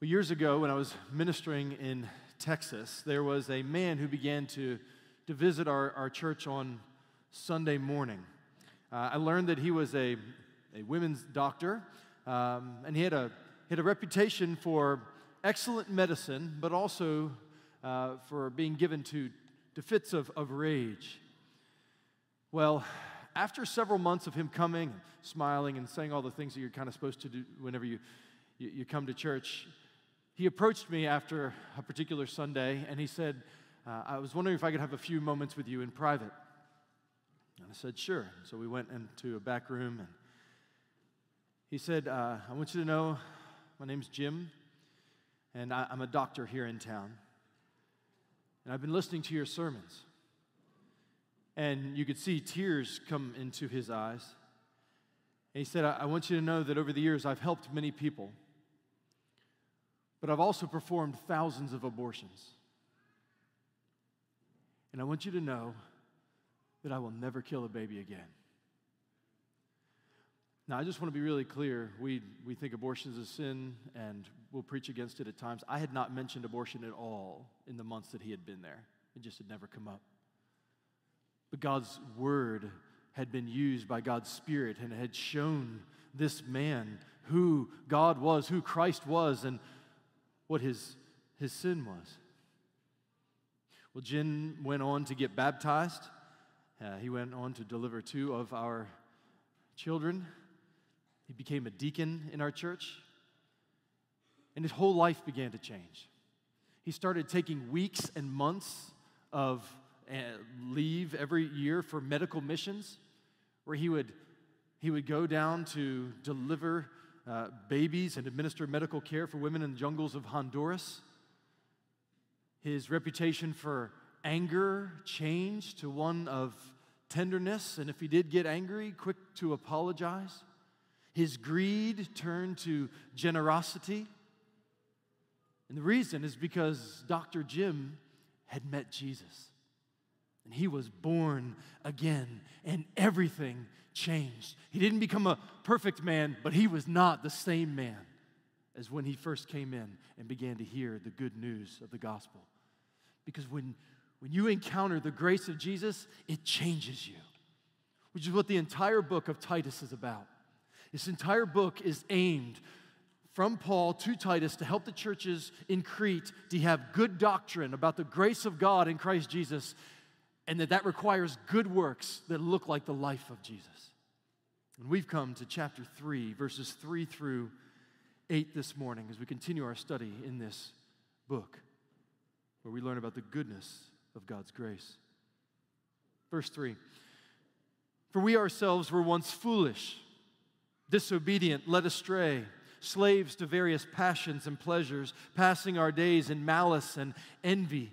Well, years ago, when I was ministering in Texas, there was a man who began to, to visit our, our church on Sunday morning. Uh, I learned that he was a, a women's doctor, um, and he had, a, he had a reputation for excellent medicine, but also uh, for being given to, to fits of, of rage. Well, after several months of him coming, smiling, and saying all the things that you're kind of supposed to do whenever you, you, you come to church, he approached me after a particular Sunday and he said, uh, I was wondering if I could have a few moments with you in private. And I said, Sure. So we went into a back room and he said, uh, I want you to know my name's Jim and I, I'm a doctor here in town. And I've been listening to your sermons. And you could see tears come into his eyes. And he said, I, I want you to know that over the years I've helped many people. But I've also performed thousands of abortions. And I want you to know that I will never kill a baby again. Now, I just want to be really clear. We, we think abortion is a sin and we'll preach against it at times. I had not mentioned abortion at all in the months that he had been there, it just had never come up. But God's word had been used by God's Spirit and had shown this man who God was, who Christ was, and what his, his sin was. Well, Jim went on to get baptized. Uh, he went on to deliver two of our children. He became a deacon in our church. And his whole life began to change. He started taking weeks and months of uh, leave every year for medical missions, where he would, he would go down to deliver uh, babies and administer medical care for women in the jungles of Honduras. His reputation for anger changed to one of tenderness, and if he did get angry, quick to apologize. His greed turned to generosity. And the reason is because Dr. Jim had met Jesus. And he was born again, and everything changed. He didn't become a perfect man, but he was not the same man as when he first came in and began to hear the good news of the gospel. Because when, when you encounter the grace of Jesus, it changes you, which is what the entire book of Titus is about. This entire book is aimed from Paul to Titus to help the churches in Crete to have good doctrine about the grace of God in Christ Jesus and that that requires good works that look like the life of Jesus. And we've come to chapter 3, verses 3 through 8 this morning as we continue our study in this book where we learn about the goodness of God's grace. Verse 3 For we ourselves were once foolish, disobedient, led astray, slaves to various passions and pleasures, passing our days in malice and envy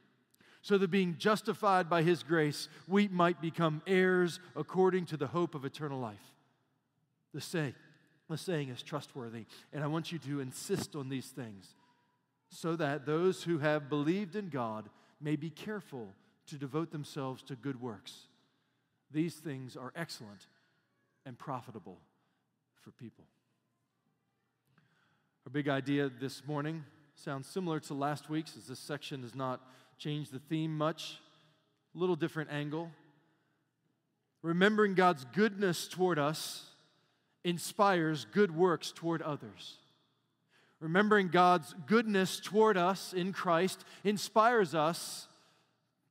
so that being justified by his grace, we might become heirs according to the hope of eternal life. The, say, the saying is trustworthy, and I want you to insist on these things so that those who have believed in God may be careful to devote themselves to good works. These things are excellent and profitable for people. Our big idea this morning sounds similar to last week's, as this section is not change the theme much. A little different angle. Remembering God's goodness toward us inspires good works toward others. Remembering God's goodness toward us in Christ inspires us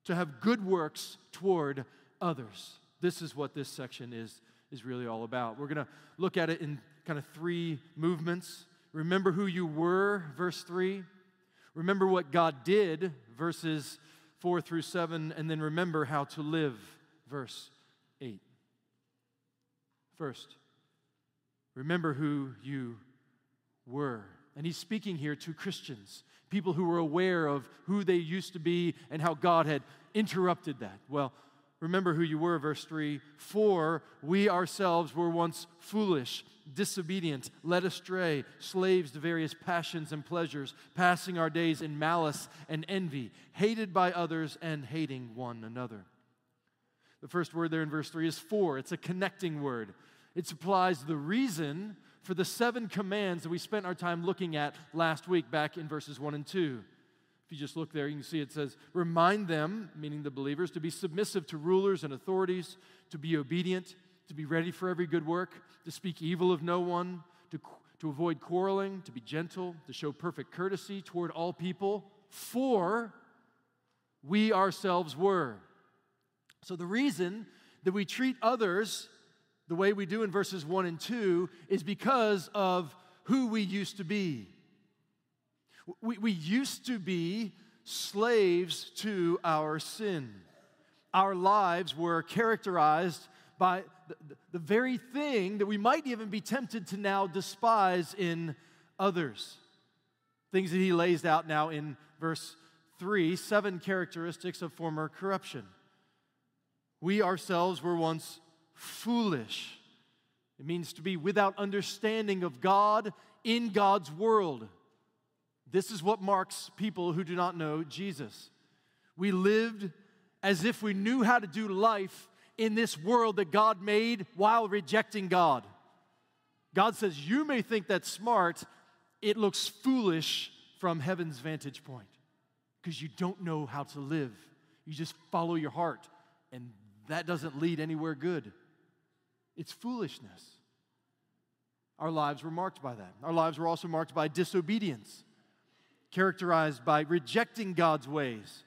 to have good works toward others. This is what this section is, is really all about. We're going to look at it in kind of three movements. Remember who you were, verse 3. Remember what God did, verses 4 through 7, and then remember how to live, verse 8. First, remember who you were. And he's speaking here to Christians, people who were aware of who they used to be and how God had interrupted that. Well, remember who you were, verse 3 For we ourselves were once foolish, disobedient, led astray, slaves to various passions and pleasures, passing our days in malice and envy, hated by others and hating one another. The first word there in verse 3 is for. It's a connecting word. It supplies the reason for the seven commands that we spent our time looking at last week back in verses 1 and 2. If you just look there, you can see it says, Remind them, meaning the believers, to be submissive to rulers and authorities, to be obedient, to be ready for every good work, to speak evil of no one, to, to avoid quarreling, to be gentle, to show perfect courtesy toward all people, for we ourselves were. So the reason that we treat others the way we do in verses 1 and 2 is because of who we used to be. We, we used to be slaves to our sin. Our lives were characterized by the, the very thing that we might even be tempted to now despise in others. Things that he lays out now in verse 3 seven characteristics of former corruption. We ourselves were once foolish. It means to be without understanding of God in God's world. This is what marks people who do not know Jesus. We lived as if we knew how to do life in this world that God made while rejecting God. God says, You may think that's smart, it looks foolish from heaven's vantage point because you don't know how to live. You just follow your heart, and that doesn't lead anywhere good. It's foolishness. Our lives were marked by that. Our lives were also marked by disobedience, characterized by rejecting God's ways.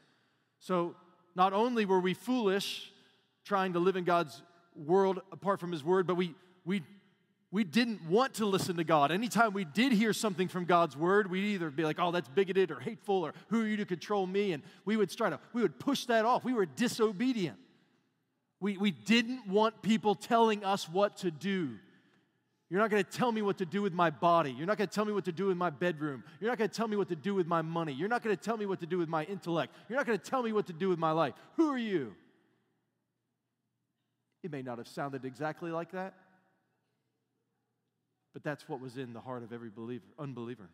So, not only were we foolish trying to live in God's world apart from His word, but we, we, we didn't want to listen to God. Anytime we did hear something from God's word, we'd either be like, oh, that's bigoted or hateful or who are you to control me? And we would try to, we would push that off. We were disobedient. We, we didn't want people telling us what to do. You're not going to tell me what to do with my body. You're not going to tell me what to do in my bedroom. You're not going to tell me what to do with my money. You're not going to tell me what to do with my intellect. You're not going to tell me what to do with my life. Who are you? It may not have sounded exactly like that, but that's what was in the heart of every believer, unbeliever.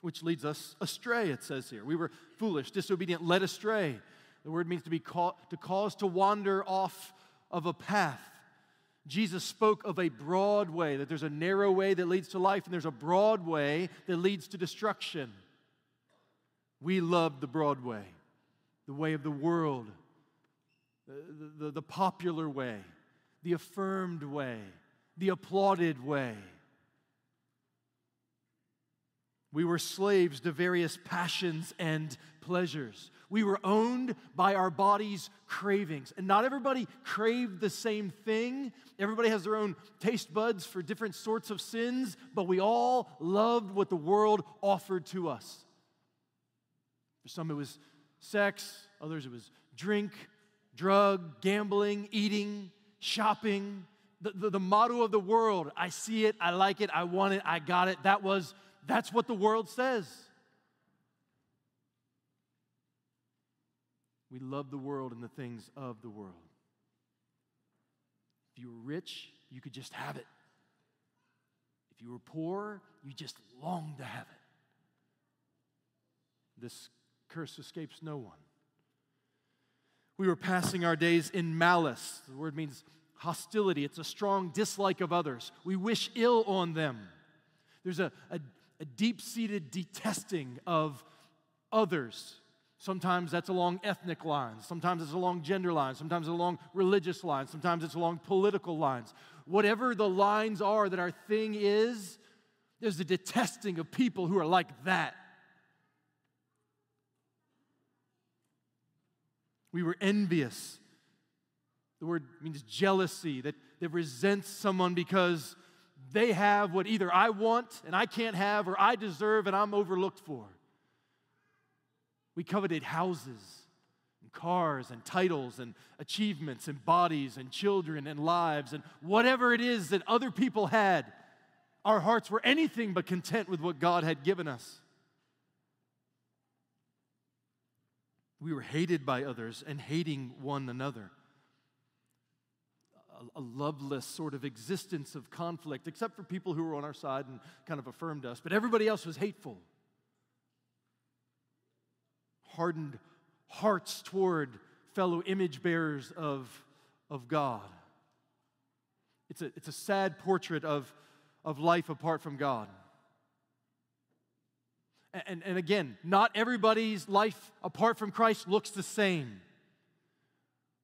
Which leads us astray, it says here. We were foolish, disobedient, led astray. The word means to be caught, to cause to wander off of a path. Jesus spoke of a broad way, that there's a narrow way that leads to life, and there's a broad way that leads to destruction. We love the broad way, the way of the world, the, the, the popular way, the affirmed way, the applauded way. We were slaves to various passions and pleasures. We were owned by our body's cravings. And not everybody craved the same thing. Everybody has their own taste buds for different sorts of sins, but we all loved what the world offered to us. For some, it was sex, others, it was drink, drug, gambling, eating, shopping. The, the, the motto of the world I see it, I like it, I want it, I got it. That was, that's what the world says. We love the world and the things of the world. If you were rich, you could just have it. If you were poor, you just longed to have it. This curse escapes no one. We were passing our days in malice. The word means hostility, it's a strong dislike of others. We wish ill on them. There's a, a, a deep seated detesting of others Sometimes that's along ethnic lines. Sometimes it's along gender lines. Sometimes it's along religious lines. Sometimes it's along political lines. Whatever the lines are that our thing is, there's a detesting of people who are like that. We were envious. The word means jealousy, that, that resents someone because they have what either I want and I can't have, or I deserve and I'm overlooked for. We coveted houses and cars and titles and achievements and bodies and children and lives and whatever it is that other people had. our hearts were anything but content with what God had given us. We were hated by others and hating one another. A, a, loveless sort of existence of conflict, except for people who were on our side and kind of affirmed us, but everybody else was hateful. Hardened hearts toward fellow image bearers of, of God. It's a, it's a sad portrait of, of life apart from God. And, and again, not everybody's life apart from Christ looks the same.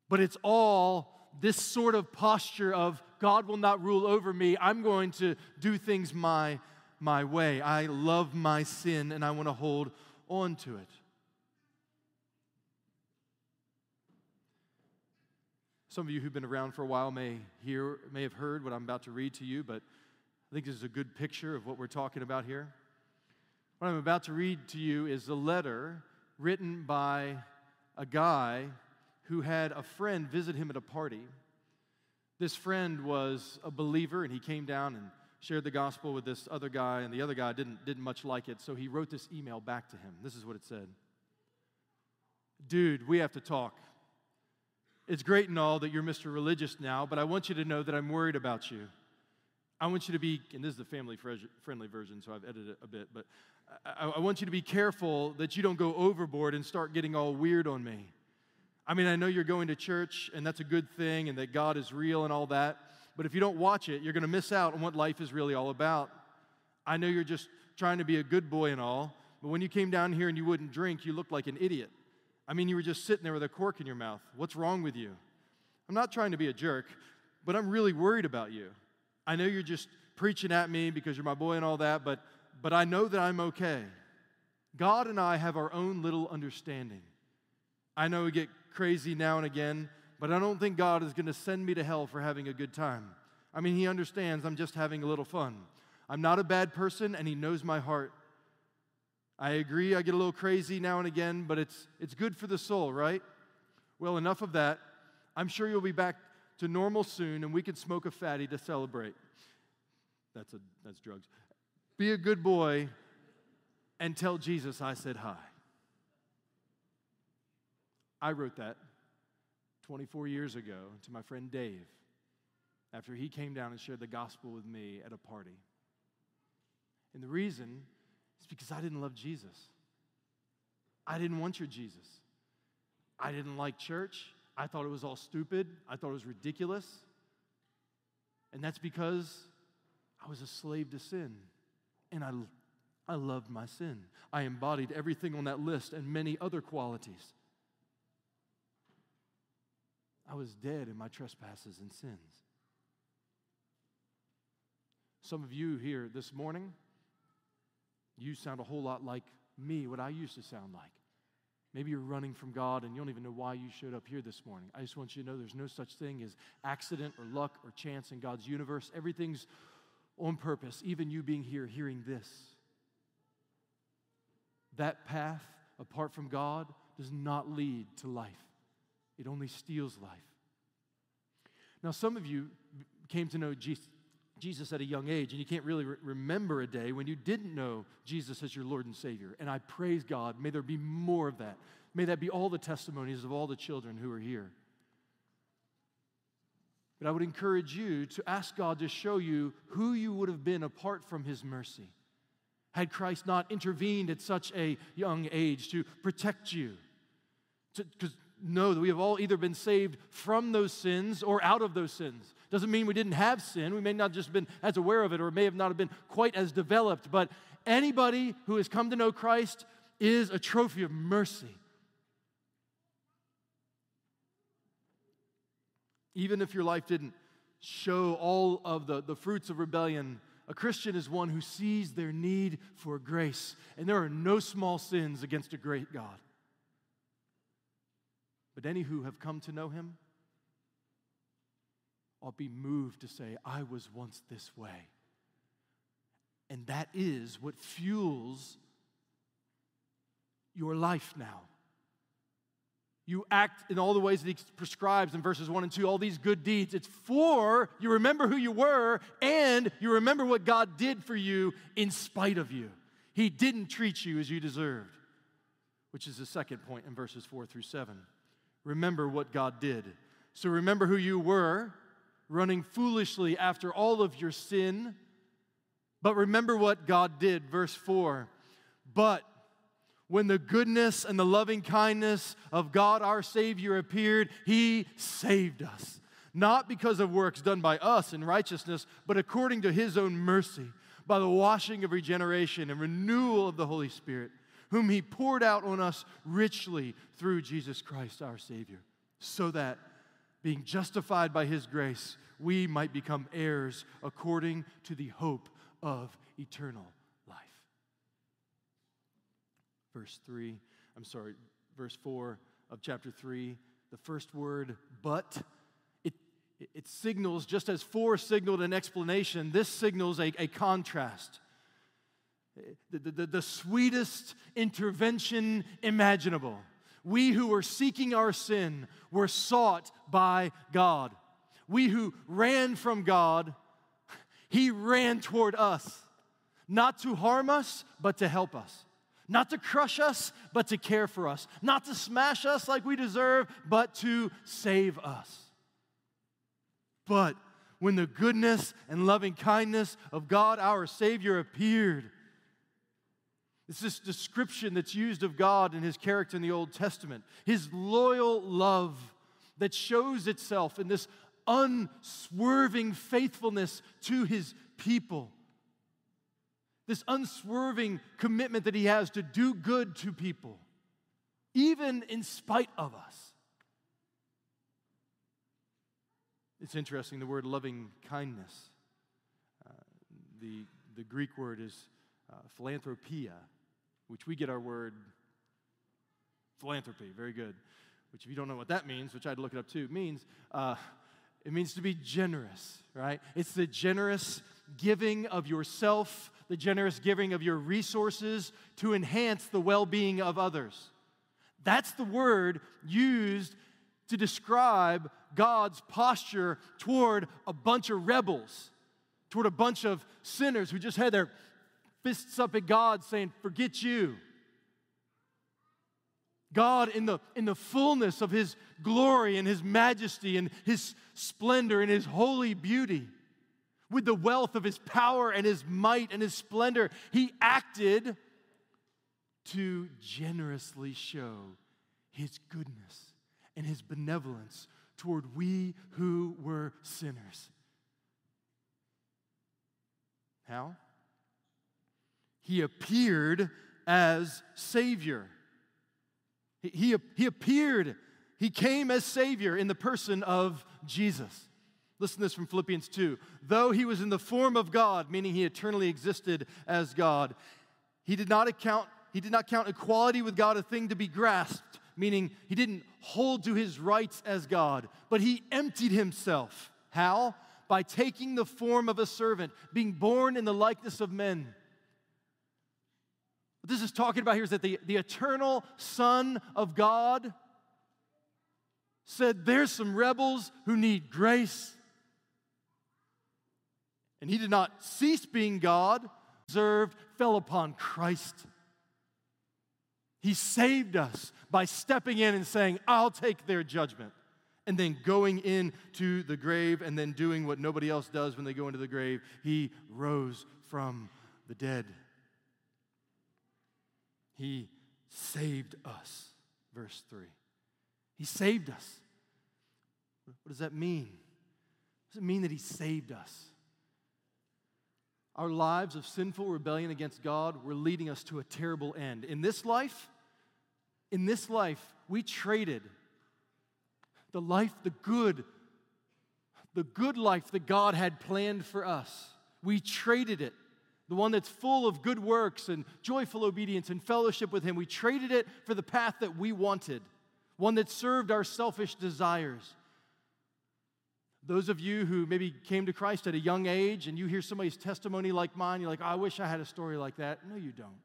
But it's all this sort of posture of God will not rule over me. I'm going to do things my, my way. I love my sin and I want to hold on to it. Some of you who've been around for a while may hear, may have heard what I'm about to read to you, but I think this is a good picture of what we're talking about here. What I'm about to read to you is a letter written by a guy who had a friend visit him at a party. This friend was a believer, and he came down and shared the gospel with this other guy, and the other guy didn't, didn't much like it, so he wrote this email back to him. This is what it said Dude, we have to talk. It's great and all that you're Mr. Religious now, but I want you to know that I'm worried about you. I want you to be, and this is the family friendly version, so I've edited it a bit, but I, I want you to be careful that you don't go overboard and start getting all weird on me. I mean, I know you're going to church, and that's a good thing, and that God is real and all that, but if you don't watch it, you're going to miss out on what life is really all about. I know you're just trying to be a good boy and all, but when you came down here and you wouldn't drink, you looked like an idiot. I mean, you were just sitting there with a cork in your mouth. What's wrong with you? I'm not trying to be a jerk, but I'm really worried about you. I know you're just preaching at me because you're my boy and all that, but but I know that I'm okay. God and I have our own little understanding. I know we get crazy now and again, but I don't think God is going to send me to hell for having a good time. I mean, He understands I'm just having a little fun. I'm not a bad person, and He knows my heart. I agree, I get a little crazy now and again, but it's, it's good for the soul, right? Well, enough of that. I'm sure you'll be back to normal soon, and we can smoke a fatty to celebrate. That's, a, that's drugs. Be a good boy and tell Jesus I said hi. I wrote that 24 years ago to my friend Dave after he came down and shared the gospel with me at a party. And the reason is because I didn't love Jesus. I didn't want your Jesus. I didn't like church. I thought it was all stupid. I thought it was ridiculous. And that's because I was a slave to sin and I, I loved my sin. I embodied everything on that list and many other qualities. I was dead in my trespasses and sins. Some of you here this morning, you sound a whole lot like me, what I used to sound like. Maybe you're running from God and you don't even know why you showed up here this morning. I just want you to know there's no such thing as accident or luck or chance in God's universe. Everything's on purpose, even you being here hearing this. That path apart from God does not lead to life, it only steals life. Now, some of you came to know Jesus at a young age, and you can't really re- remember a day when you didn't know Jesus as your Lord and Savior. And I praise God. May there be more of that. May that be all the testimonies of all the children who are here. But I would encourage you to ask God to show you who you would have been apart from His mercy. Had Christ not intervened at such a young age to protect you, because know that we have all either been saved from those sins or out of those sins. Doesn't mean we didn't have sin. We may not just been as aware of it or may have not have been quite as developed, but anybody who has come to know Christ is a trophy of mercy. Even if your life didn't show all of the, the fruits of rebellion, a Christian is one who sees their need for grace. And there are no small sins against a great God. But any who have come to know him ought be moved to say, I was once this way. And that is what fuels your life now. You act in all the ways that he prescribes in verses 1 and 2, all these good deeds. It's for you remember who you were and you remember what God did for you in spite of you. He didn't treat you as you deserved, which is the second point in verses 4 through 7. Remember what God did. So remember who you were, running foolishly after all of your sin. But remember what God did. Verse 4 But when the goodness and the loving kindness of God our Savior appeared, He saved us. Not because of works done by us in righteousness, but according to His own mercy, by the washing of regeneration and renewal of the Holy Spirit, whom He poured out on us richly through Jesus Christ our Savior, so that, being justified by His grace, we might become heirs according to the hope of eternal life. verse 3, I'm sorry, verse 4 of chapter 3, the first word, but, it, it signals, just as 4 signaled an explanation, this signals a, a contrast. The, the, the sweetest intervention imaginable. We who were seeking our sin were sought by God. We who ran from God, He ran toward us, not to harm us, but to help us not to crush us, but to care for us, not to smash us like we deserve, but to save us. But when the goodness and loving kindness of God our Savior appeared, it's this description that's used of God and His character in the Old Testament, His loyal love that shows itself in this unswerving faithfulness to His people. This unswerving commitment that he has to do good to people, even in spite of us. It's interesting, the word loving kindness, uh, the, the Greek word is uh, philanthropia, which we get our word philanthropy, very good. Which, if you don't know what that means, which I'd look it up too, means uh, it means to be generous, right? It's the generous giving of yourself the generous giving of your resources to enhance the well being of others. That's the word used to describe God's posture toward a bunch of rebels, toward a bunch of sinners who just had their fists up at God saying, Forget you. God, in the, in the fullness of His glory and His majesty and His splendor and His holy beauty, with the wealth of his power and his might and his splendor, he acted to generously show his goodness and his benevolence toward we who were sinners. How? He appeared as Savior. He, he, he appeared, he came as Savior in the person of Jesus. Listen to this from Philippians 2. Though he was in the form of God, meaning he eternally existed as God, he did not account he did not count equality with God a thing to be grasped, meaning he didn't hold to his rights as God, but he emptied himself. How? By taking the form of a servant, being born in the likeness of men. What this is talking about here is that the, the eternal Son of God said, There's some rebels who need grace and he did not cease being God, observed, fell upon Christ. He saved us by stepping in and saying, I'll take their judgment. And then going into the grave and then doing what nobody else does when they go into the grave. He rose from the dead. He saved us. Verse 3. He saved us. What does that mean? Does it mean that He saved us? our lives of sinful rebellion against God were leading us to a terrible end. In this life, in this life, we traded the life, the good, the good life that God had planned for us. We traded it. The one that's full of good works and joyful obedience and fellowship with Him. We traded it for the path that we wanted, one that served our selfish desires. Those of you who maybe came to Christ at a young age and you hear somebody's testimony like mine, you're like, I wish I had a story like that. No, you don't.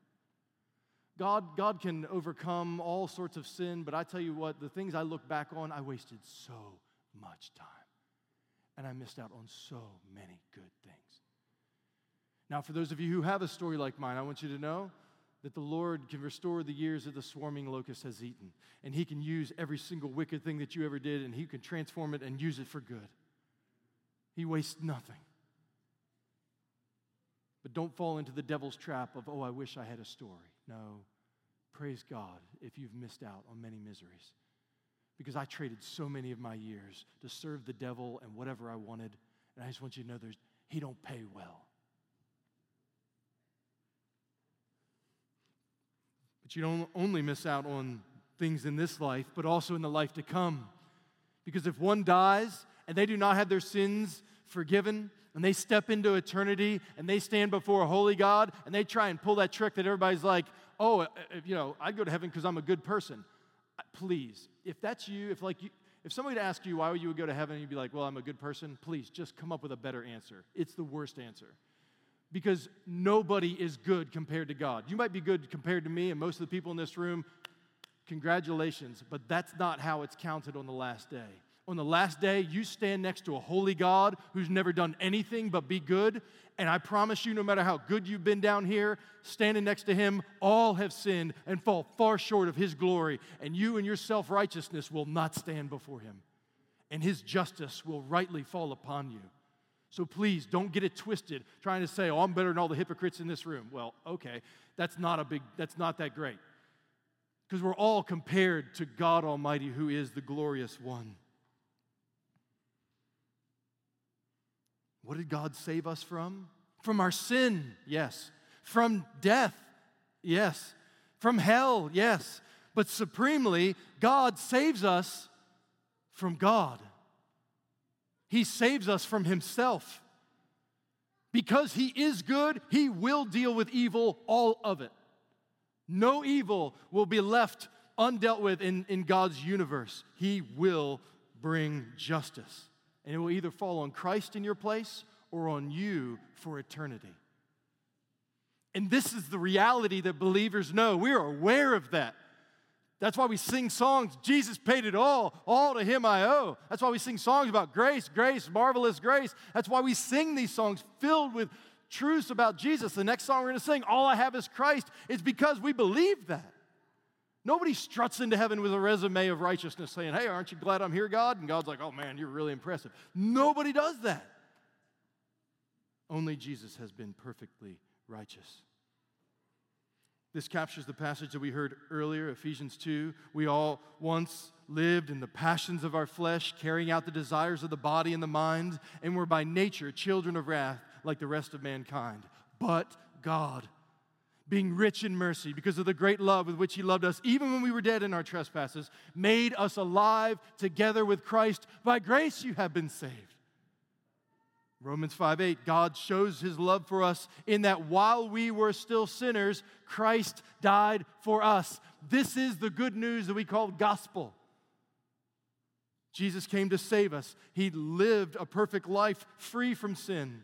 God, God can overcome all sorts of sin, but I tell you what, the things I look back on, I wasted so much time. And I missed out on so many good things. Now, for those of you who have a story like mine, I want you to know that the Lord can restore the years that the swarming locust has eaten. And He can use every single wicked thing that you ever did, and He can transform it and use it for good. He wastes nothing. But don't fall into the devil's trap of, oh, I wish I had a story. No, praise God if you've missed out on many miseries. Because I traded so many of my years to serve the devil and whatever I wanted. And I just want you to know there's, he don't pay well. But you don't only miss out on things in this life, but also in the life to come. Because if one dies and they do not have their sins forgiven, and they step into eternity and they stand before a holy God and they try and pull that trick that everybody's like, oh, uh, uh, you know, I'd go to heaven because I'm a good person. Please, if that's you, if like you, if somebody asked you why you would go to heaven you'd be like, well, I'm a good person, please just come up with a better answer. It's the worst answer. Because nobody is good compared to God. You might be good compared to me and most of the people in this room. Congratulations, but that's not how it's counted on the last day on the last day, you stand next to a holy God who's never done anything but be good. And I promise you, no matter how good you've been down here, standing next to him, all have sinned and fall far short of his glory. And you and your self righteousness will not stand before him. And his justice will rightly fall upon you. So please don't get it twisted trying to say, oh, I'm better than all the hypocrites in this room. Well, okay, that's not a big, that's not that great. Because we're all compared to God Almighty, who is the glorious one. What did God save us from? From our sin, yes. From death, yes. From hell, yes. But supremely, God saves us from God. He saves us from Himself. Because He is good, He will deal with evil, all of it. No evil will be left undealt with in, in God's universe. He will bring justice and it will either fall on Christ in your place or on you for eternity. And this is the reality that believers know. We are aware of that. That's why we sing songs, Jesus paid it all, all to him I owe. That's why we sing songs about grace, grace, marvelous grace. That's why we sing these songs filled with truths about Jesus. The next song we're going to sing, All I Have is Christ, is because we believe that. Nobody struts into heaven with a resume of righteousness saying, Hey, aren't you glad I'm here, God? And God's like, Oh man, you're really impressive. Nobody does that. Only Jesus has been perfectly righteous. This captures the passage that we heard earlier, Ephesians 2. We all once lived in the passions of our flesh, carrying out the desires of the body and the mind, and were by nature children of wrath like the rest of mankind. But God, being rich in mercy because of the great love with which he loved us, even when we were dead in our trespasses, made us alive together with Christ. By grace you have been saved. Romans 5 8, God shows his love for us in that while we were still sinners, Christ died for us. This is the good news that we call gospel. Jesus came to save us. He lived a perfect life free from sin.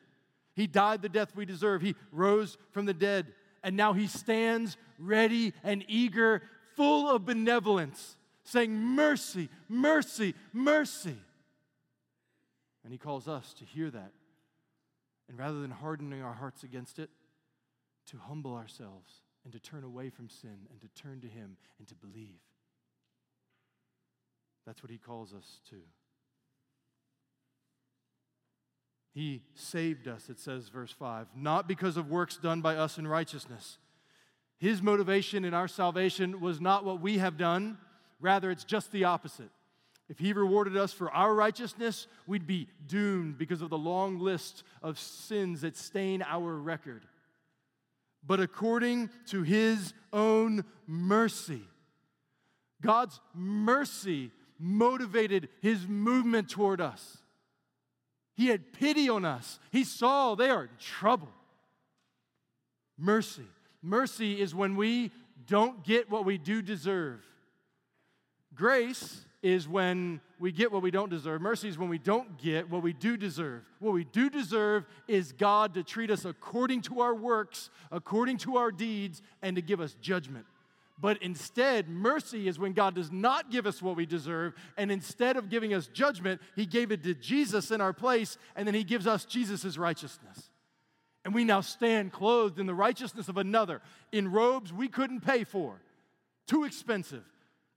He died the death we deserve. He rose from the dead and now he stands ready and eager, full of benevolence, saying, Mercy, mercy, mercy. And he calls us to hear that. And rather than hardening our hearts against it, to humble ourselves and to turn away from sin and to turn to him and to believe. That's what he calls us to. He saved us, it says, verse 5, not because of works done by us in righteousness. His motivation in our salvation was not what we have done, rather, it's just the opposite. If He rewarded us for our righteousness, we'd be doomed because of the long list of sins that stain our record. But according to His own mercy, God's mercy motivated His movement toward us. He had pity on us. He saw they are in trouble. Mercy. Mercy is when we don't get what we do deserve. Grace is when we get what we don't deserve. Mercy is when we don't get what we do deserve. What we do deserve is God to treat us according to our works, according to our deeds, and to give us judgment. But instead, mercy is when God does not give us what we deserve, and instead of giving us judgment, He gave it to Jesus in our place, and then He gives us Jesus' righteousness. And we now stand clothed in the righteousness of another, in robes we couldn't pay for, too expensive.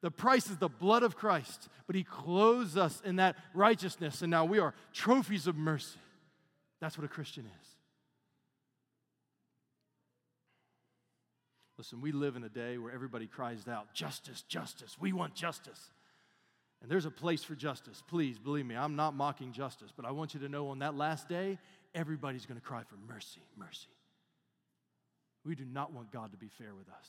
The price is the blood of Christ, but He clothes us in that righteousness, and now we are trophies of mercy. That's what a Christian is. Listen, we live in a day where everybody cries out, Justice, justice, we want justice. And there's a place for justice. Please believe me, I'm not mocking justice, but I want you to know on that last day, everybody's going to cry for mercy, mercy. We do not want God to be fair with us.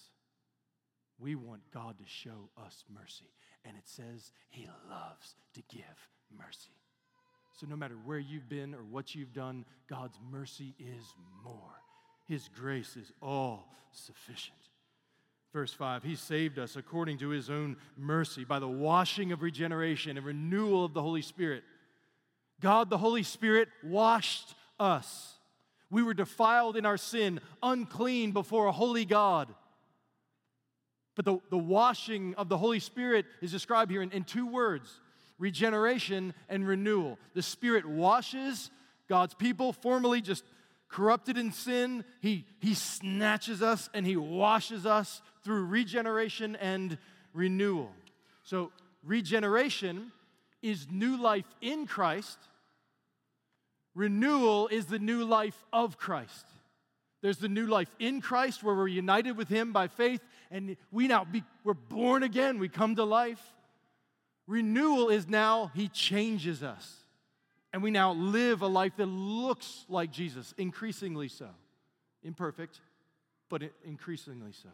We want God to show us mercy. And it says He loves to give mercy. So no matter where you've been or what you've done, God's mercy is more. His grace is all sufficient. Verse 5 He saved us according to His own mercy by the washing of regeneration and renewal of the Holy Spirit. God, the Holy Spirit, washed us. We were defiled in our sin, unclean before a holy God. But the, the washing of the Holy Spirit is described here in, in two words regeneration and renewal. The Spirit washes God's people, formerly just corrupted in sin, he, he snatches us and he washes us through regeneration and renewal. So, regeneration is new life in Christ, renewal is the new life of Christ. There's the new life in Christ where we're united with Him by faith, and we now be, we're born again. We come to life. Renewal is now He changes us. And we now live a life that looks like Jesus, increasingly so. Imperfect, but increasingly so.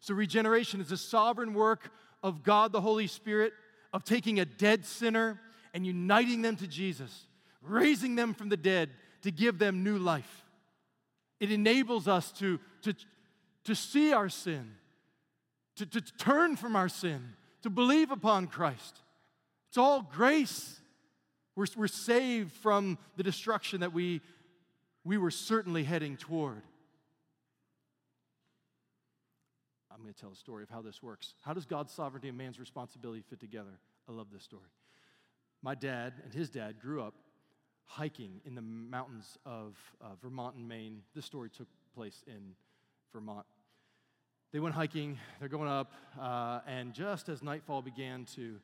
So, regeneration is a sovereign work of God the Holy Spirit, of taking a dead sinner and uniting them to Jesus, raising them from the dead to give them new life. It enables us to, to, to see our sin, to, to turn from our sin, to believe upon Christ. It's all grace. We're, we're saved from the destruction that we, we were certainly heading toward. I'm going to tell a story of how this works. How does God's sovereignty and man's responsibility fit together? I love this story. My dad and his dad grew up hiking in the mountains of uh, Vermont and Maine. This story took place in Vermont. They went hiking, they're going up, uh, and just as nightfall began to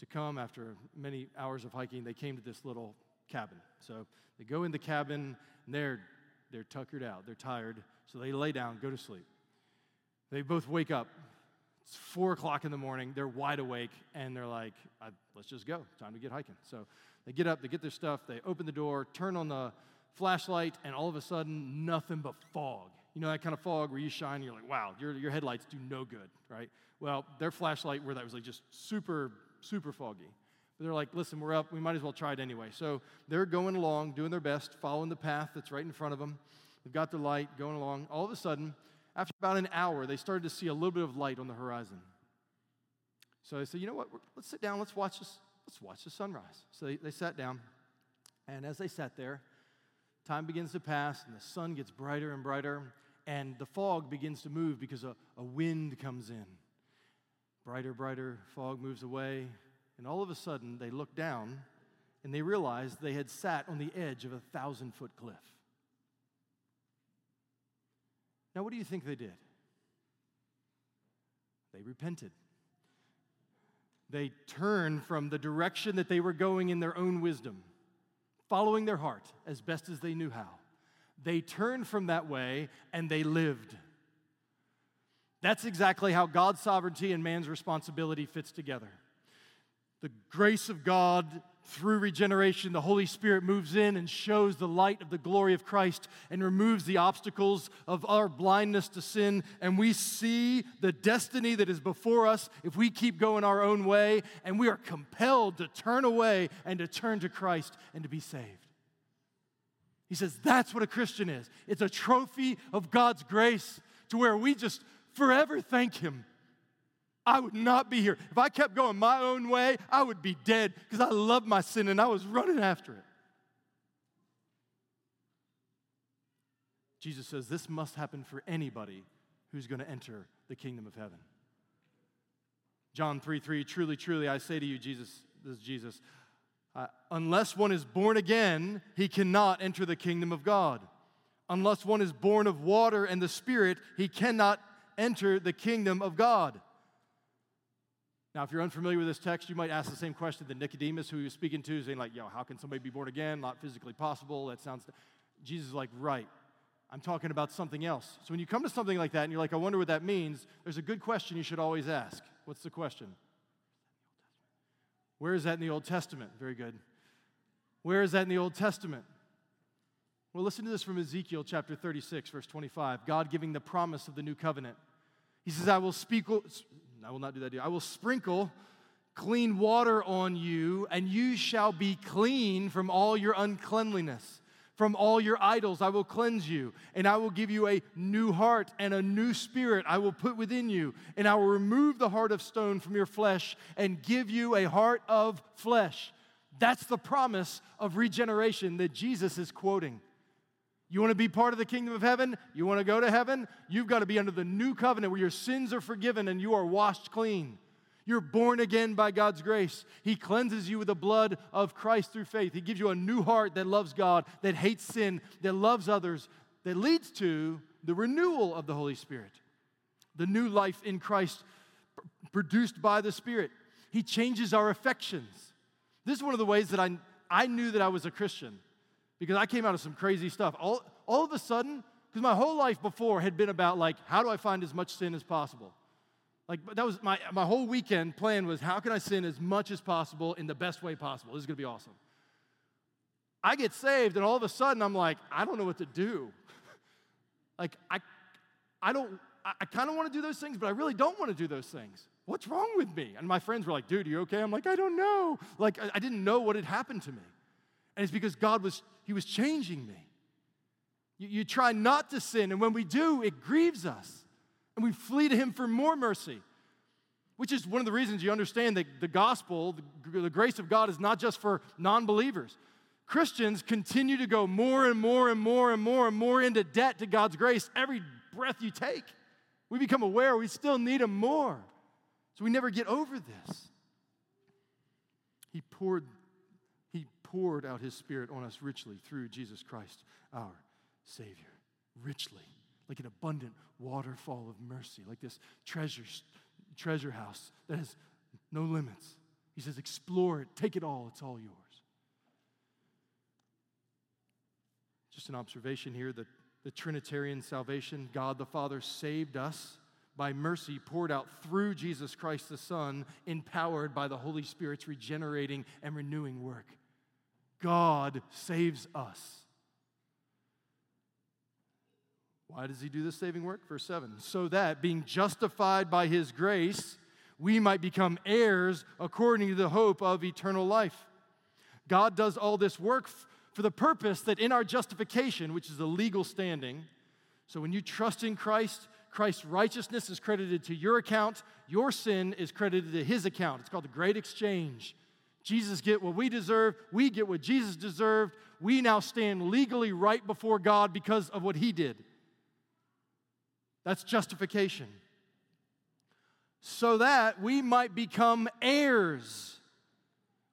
to come after many hours of hiking, they came to this little cabin. So they go in the cabin and they're, they're tuckered out, they're tired, so they lay down, go to sleep. They both wake up. It's four o'clock in the morning, they're wide awake, and they're like, let's just go, time to get hiking. So they get up, they get their stuff, they open the door, turn on the flashlight, and all of a sudden, nothing but fog. You know that kind of fog where you shine, and you're like, wow, your, your headlights do no good, right? Well, their flashlight, where that was like just super super foggy. But they're like, listen, we're up. We might as well try it anyway. So they're going along, doing their best, following the path that's right in front of them. They've got their light going along. All of a sudden, after about an hour, they started to see a little bit of light on the horizon. So they said, you know what? Let's sit down. Let's watch this. Let's watch the sunrise. So they, they sat down. And as they sat there, time begins to pass, and the sun gets brighter and brighter, and the fog begins to move because a, a wind comes in. Brighter, brighter fog moves away, and all of a sudden they look down and they realize they had sat on the edge of a thousand foot cliff. Now, what do you think they did? They repented. They turned from the direction that they were going in their own wisdom, following their heart as best as they knew how. They turned from that way and they lived. That's exactly how God's sovereignty and man's responsibility fits together. The grace of God through regeneration, the Holy Spirit moves in and shows the light of the glory of Christ and removes the obstacles of our blindness to sin. And we see the destiny that is before us if we keep going our own way. And we are compelled to turn away and to turn to Christ and to be saved. He says that's what a Christian is it's a trophy of God's grace to where we just forever thank Him. I would not be here. If I kept going my own way, I would be dead because I love my sin and I was running after it. Jesus says this must happen for anybody who's going to enter the kingdom of heaven. John 3 3, truly, truly, I say to you, Jesus, this is Jesus, uh, unless one is born again, he cannot enter the kingdom of God. Unless one is born of water and the Spirit, he cannot enter the kingdom of God. Now, if you're unfamiliar with this text, you might ask the same question that Nicodemus, who he was speaking to, saying, like, yo, how can somebody be born again? Not physically possible. That sounds. Jesus is like, right. I'm talking about something else. So when you come to something like that and you're like, I wonder what that means, there's a good question you should always ask. What's the question? Where is that in the Old Testament? Very good. Where is that in the Old Testament? Well, listen to this from Ezekiel chapter 36, verse 25. God giving the promise of the new covenant. He says, I will speak, I will not do that. I will sprinkle clean water on you, and you shall be clean from all your uncleanliness. From all your idols, I will cleanse you, and I will give you a new heart and a new spirit I will put within you, and I will remove the heart of stone from your flesh and give you a heart of flesh. That's the promise of regeneration that Jesus is quoting. You want to be part of the kingdom of heaven? You want to go to heaven? You've got to be under the new covenant where your sins are forgiven and you are washed clean. You're born again by God's grace. He cleanses you with the blood of Christ through faith. He gives you a new heart that loves God, that hates sin, that loves others, that leads to the renewal of the Holy Spirit, the new life in Christ produced by the Spirit. He changes our affections. This is one of the ways that I, I knew that I was a Christian because I came out of some crazy stuff. All, all of a sudden, because my whole life before had been about like, how do I find as much sin as possible? Like that was my, my whole weekend plan was how can I sin as much as possible in the best way possible? This is gonna be awesome. I get saved, and all of a sudden I'm like, I don't know what to do. like I I don't I, I kind of want to do those things, but I really don't want to do those things. What's wrong with me? And my friends were like, dude, you okay? I'm like, I don't know. Like I, I didn't know what had happened to me. And it's because God was, He was changing me. You, you try not to sin, and when we do, it grieves us. And we flee to Him for more mercy, which is one of the reasons you understand that the gospel, the, the grace of God, is not just for non believers. Christians continue to go more and more and more and more and more into debt to God's grace every breath you take. We become aware we still need Him more. So we never get over this. He poured poured out his Spirit on us richly through Jesus Christ, our Savior. Richly, like an abundant waterfall of mercy, like this treasure, treasure house that has no limits. He says, explore it, take it all, it's all yours. Just an observation here that the Trinitarian salvation, God the Father saved us by mercy poured out through Jesus Christ the Son, empowered by the Holy Spirit's regenerating and renewing work. God saves us. Why does he do this saving work? Verse 7 so that being justified by his grace, we might become heirs according to the hope of eternal life. God does all this work f- for the purpose that in our justification, which is a legal standing, so when you trust in Christ, Christ's righteousness is credited to your account, your sin is credited to his account. It's called the great exchange. Jesus get what we deserve, we get what Jesus deserved. We now stand legally right before God because of what he did. That's justification. So that we might become heirs.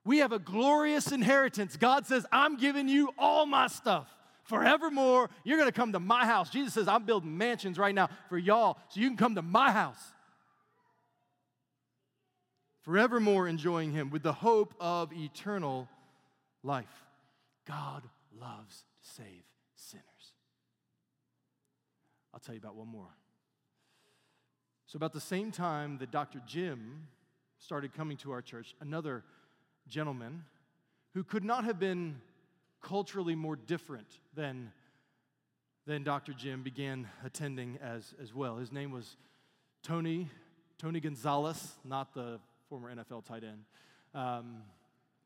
We have a glorious inheritance. God says, I'm giving you all my stuff forevermore. You're going to come to my house. Jesus says, I'm building mansions right now for y'all so you can come to my house forevermore enjoying Him with the hope of eternal life. God loves to save sinners. I'll tell you about one more. So, about the same time that Dr. Jim started coming to our church, another gentleman who could not have been culturally more different than, than Dr. Jim began attending as, as well. His name was Tony, Tony Gonzalez, not the former NFL tight end. Um,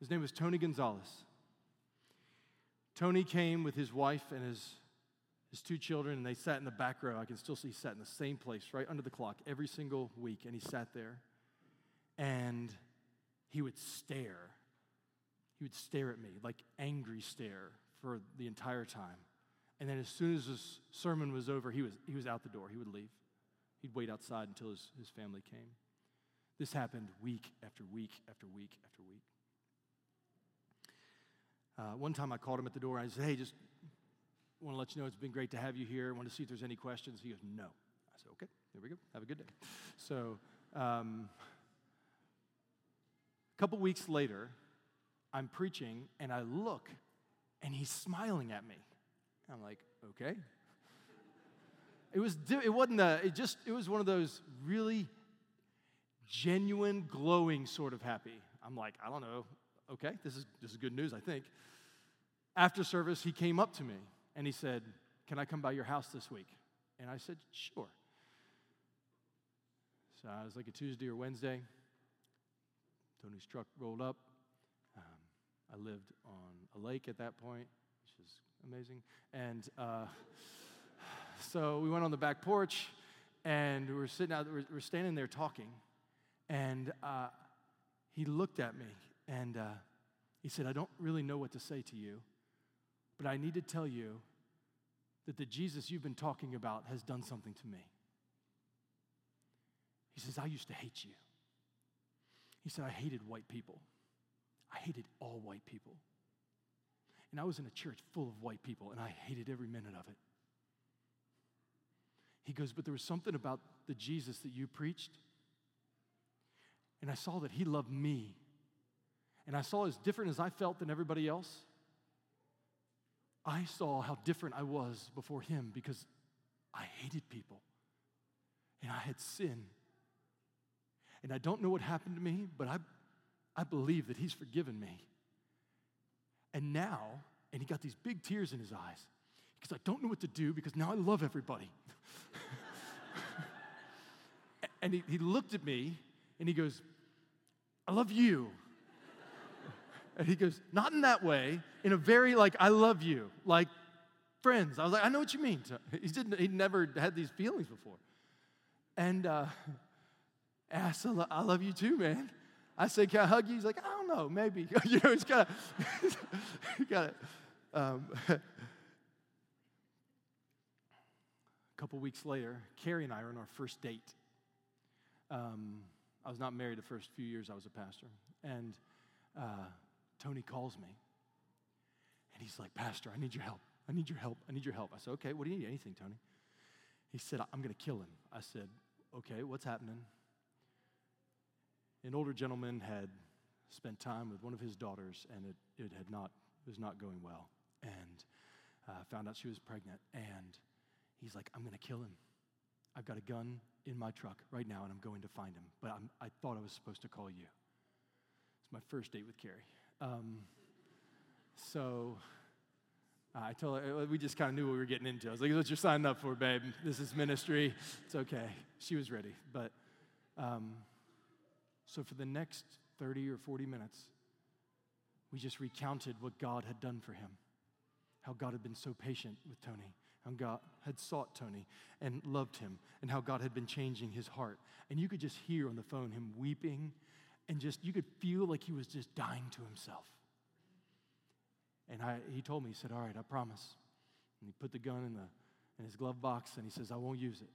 his name was Tony Gonzalez. Tony came with his wife and his, his two children, and they sat in the back row. I can still see he sat in the same place, right under the clock, every single week. And he sat there, and he would stare. He would stare at me, like angry stare, for the entire time. And then as soon as the sermon was over, he was, he was out the door. He would leave. He'd wait outside until his, his family came. This happened week after week after week after week. Uh, one time I called him at the door I said, Hey, just want to let you know it's been great to have you here. I want to see if there's any questions. He goes, No. I said, Okay, there we go. Have a good day. So, um, a couple weeks later, I'm preaching and I look and he's smiling at me. I'm like, Okay. It was it wasn't a, it just it was one of those really genuine glowing sort of happy. I'm like, I don't know. Okay, this is this is good news, I think. After service, he came up to me and he said, Can I come by your house this week? And I said, Sure. So it was like a Tuesday or Wednesday. Tony's truck rolled up. Um, I lived on a lake at that point, which is amazing. And uh, so we went on the back porch and we were sitting out, we we're standing there talking. And uh, he looked at me and uh, he said, I don't really know what to say to you, but I need to tell you that the Jesus you've been talking about has done something to me. He says, I used to hate you. He said, I hated white people. I hated all white people. And I was in a church full of white people, and I hated every minute of it. He goes, But there was something about the Jesus that you preached, and I saw that he loved me. And I saw as different as I felt than everybody else. I saw how different I was before him because I hated people and I had sin. And I don't know what happened to me, but I, I believe that he's forgiven me. And now, and he got these big tears in his eyes because I don't know what to do because now I love everybody. and he, he looked at me and he goes, I love you. And he goes, Not in that way, in a very like, I love you, like friends. I was like, I know what you mean. He didn't, he'd never had these feelings before. And, uh, I said, I love you too, man. I said, Can I hug you? He's like, I don't know, maybe. you know, he's got to, got it. Um, a couple weeks later, Carrie and I are on our first date. Um, I was not married the first few years I was a pastor. And uh, Tony calls me and he's like, Pastor, I need your help. I need your help. I need your help. I said, Okay, what do you need? Anything, Tony? He said, I'm going to kill him. I said, Okay, what's happening? An older gentleman had spent time with one of his daughters and it, it had not, it was not going well. And uh, found out she was pregnant. And he's like, I'm going to kill him. I've got a gun in my truck right now and I'm going to find him. But I'm, i thought I was supposed to call you. It's my first date with Carrie. Um, so uh, I told her, we just kind of knew what we were getting into. I was like, what you're signing up for, babe. This is ministry. It's okay. She was ready. But um, so for the next 30 or 40 minutes, we just recounted what God had done for him, how God had been so patient with Tony, how God had sought Tony and loved him, and how God had been changing his heart. And you could just hear on the phone him weeping and just, you could feel like he was just dying to himself. And I, he told me, he said, All right, I promise. And he put the gun in, the, in his glove box and he says, I won't use it.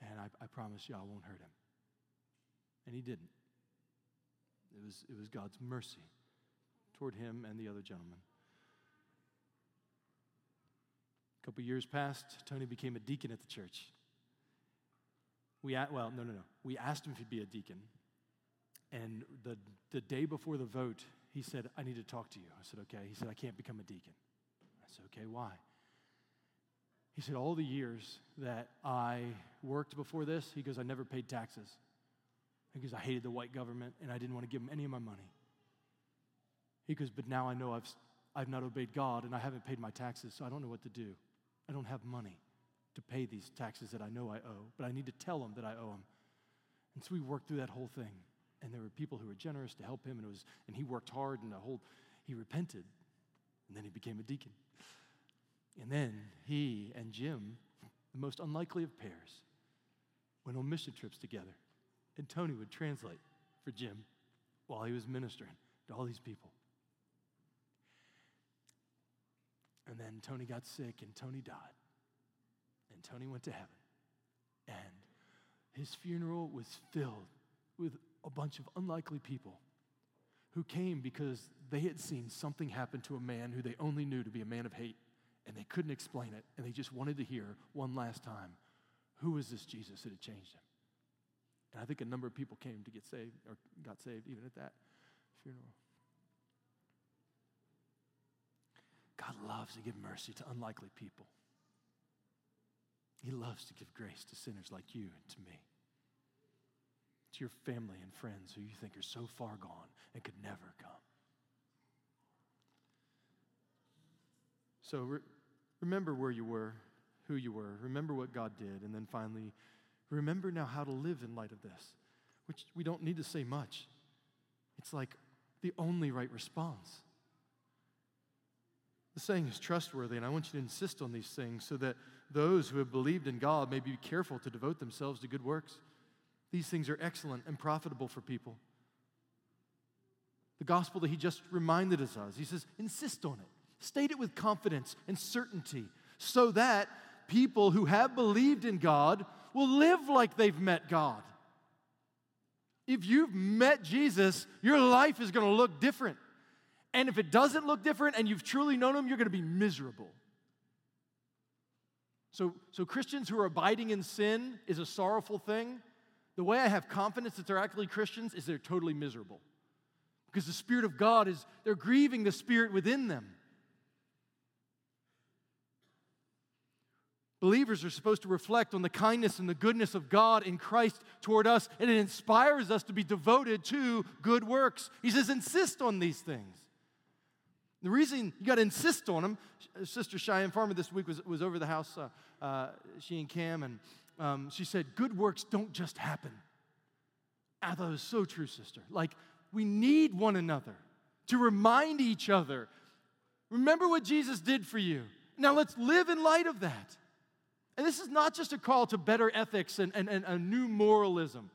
And I, I promise you, I won't hurt him. And he didn't. It was, it was God's mercy toward him and the other gentleman. A couple years passed, Tony became a deacon at the church. We, at, well, no, no, no. We asked him if he'd be a deacon. And the, the day before the vote, he said, I need to talk to you. I said, okay. He said, I can't become a deacon. I said, okay, why? He said, all the years that I worked before this, he goes, I never paid taxes. He goes, I hated the white government and I didn't want to give them any of my money. He goes, but now I know I've, I've not obeyed God and I haven't paid my taxes, so I don't know what to do. I don't have money to pay these taxes that I know I owe, but I need to tell them that I owe them. And so we worked through that whole thing and there were people who were generous to help him, and, it was, and he worked hard, and the whole, he repented, and then he became a deacon. And then he and Jim, the most unlikely of pairs, went on mission trips together. And Tony would translate for Jim while he was ministering to all these people. And then Tony got sick and Tony died. And Tony went to heaven. And his funeral was filled with a bunch of unlikely people who came because they had seen something happen to a man who they only knew to be a man of hate, and they couldn't explain it, and they just wanted to hear one last time who was this Jesus that had changed him. And I think a number of people came to get saved or got saved even at that funeral. God loves to give mercy to unlikely people. He loves to give grace to sinners like you and to me to your family and friends who you think are so far gone and could never come. So re- remember where you were, who you were, remember what God did, and then finally, remember now how to live in light of this, which we don't need to say much. It's like the only right response. Saying is trustworthy, and I want you to insist on these things so that those who have believed in God may be careful to devote themselves to good works. These things are excellent and profitable for people. The gospel that he just reminded us of, he says, insist on it. State it with confidence and certainty so that people who have believed in God will live like they've met God. If you've met Jesus, your life is going to look different. And if it doesn't look different and you've truly known him, you're going to be miserable. So, so Christians who are abiding in sin is a sorrowful thing. The way I have confidence that they're actually Christians is they're totally miserable. Because the Spirit of God is, they're grieving the Spirit within them. Believers are supposed to reflect on the kindness and the goodness of God in Christ toward us, and it inspires us to be devoted to good works. He says, insist on these things. The reason you got to insist on them, Sister Cheyenne Farmer this week was, was over the house, uh, uh, she and Cam, and um, she said, Good works don't just happen. I thought it was so true, sister. Like, we need one another to remind each other. Remember what Jesus did for you. Now let's live in light of that. And this is not just a call to better ethics and, and, and a new moralism.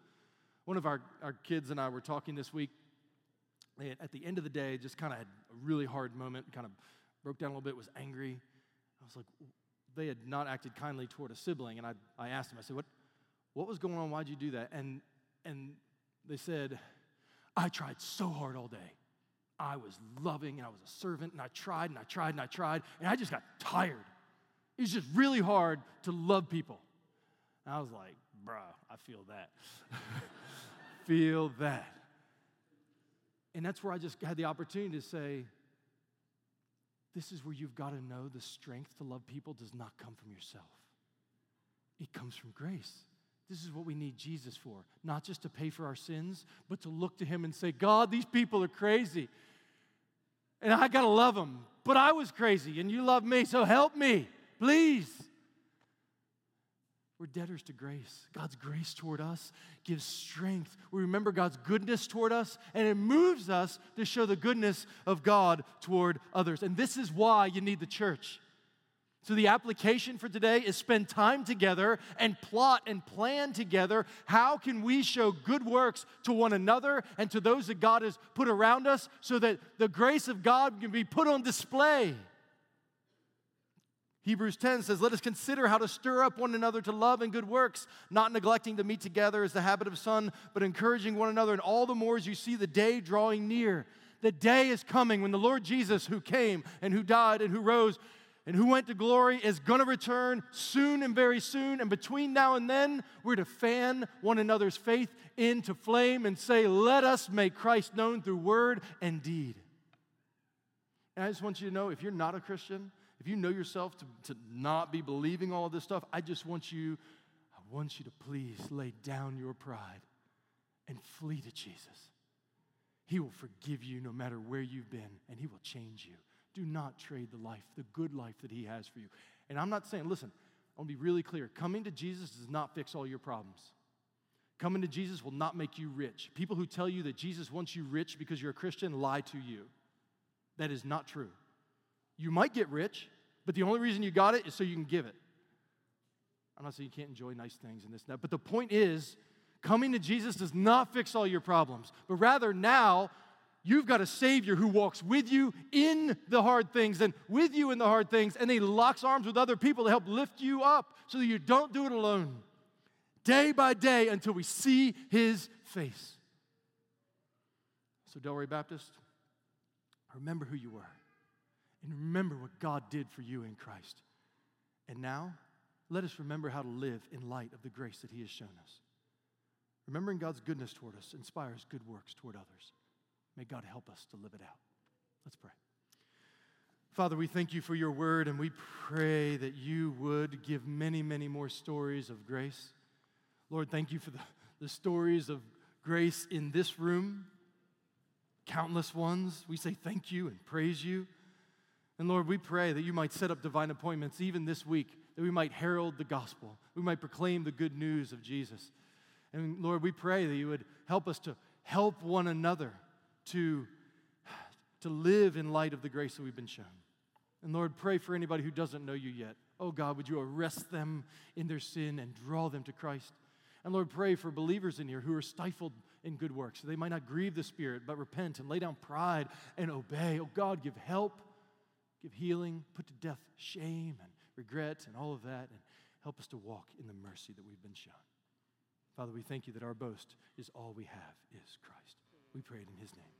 One of our, our kids and I were talking this week. At the end of the day, just kind of really hard moment, kind of broke down a little bit, was angry. I was like, they had not acted kindly toward a sibling. And I, I asked them, I said, what, what was going on? Why'd you do that? And, and they said, I tried so hard all day. I was loving and I was a servant and I tried and I tried and I tried and I just got tired. It was just really hard to love people. And I was like, bruh, I feel that. feel that. And that's where I just had the opportunity to say, this is where you've got to know the strength to love people does not come from yourself, it comes from grace. This is what we need Jesus for, not just to pay for our sins, but to look to Him and say, God, these people are crazy. And I got to love them. But I was crazy and you love me, so help me, please. We're debtors to grace. God's grace toward us gives strength. We remember God's goodness toward us, and it moves us to show the goodness of God toward others. And this is why you need the church. So, the application for today is spend time together and plot and plan together. How can we show good works to one another and to those that God has put around us so that the grace of God can be put on display? Hebrews 10 says, Let us consider how to stir up one another to love and good works, not neglecting to meet together as the habit of some, but encouraging one another, and all the more as you see the day drawing near. The day is coming when the Lord Jesus, who came and who died and who rose and who went to glory, is going to return soon and very soon. And between now and then, we're to fan one another's faith into flame and say, Let us make Christ known through word and deed. And I just want you to know if you're not a Christian, if you know yourself to, to not be believing all of this stuff, I just want you, I want you to please lay down your pride and flee to Jesus. He will forgive you no matter where you've been, and He will change you. Do not trade the life, the good life that He has for you. And I'm not saying, listen, I want to be really clear. Coming to Jesus does not fix all your problems. Coming to Jesus will not make you rich. People who tell you that Jesus wants you rich because you're a Christian lie to you. That is not true. You might get rich, but the only reason you got it is so you can give it. I'm not saying you can't enjoy nice things and this and that, but the point is, coming to Jesus does not fix all your problems, but rather now you've got a Savior who walks with you in the hard things and with you in the hard things, and He locks arms with other people to help lift you up so that you don't do it alone. day by day until we see his face. So, Del Ray Baptist, remember who you were and remember what God did for you in Christ. And now, let us remember how to live in light of the grace that he has shown us. Remembering God's goodness toward us inspires good works toward others. May God help us to live it out. Let's pray. Father, we thank you for your word and we pray that you would give many, many more stories of grace. Lord, thank you for the, the stories of grace in this room, countless ones. We say thank you and praise you. And Lord, we pray that you might set up divine appointments even this week, that we might herald the gospel, we might proclaim the good news of Jesus. And Lord, we pray that you would help us to help one another to, to live in light of the grace that we've been shown. And Lord, pray for anybody who doesn't know you yet. Oh God, would you arrest them in their sin and draw them to Christ? And Lord, pray for believers in here who are stifled in good works, so they might not grieve the Spirit, but repent and lay down pride and obey. Oh God, give help, give healing, put to death shame and regret and all of that, and help us to walk in the mercy that we've been shown. Father, we thank you that our boast is all we have is Christ. We pray it in his name.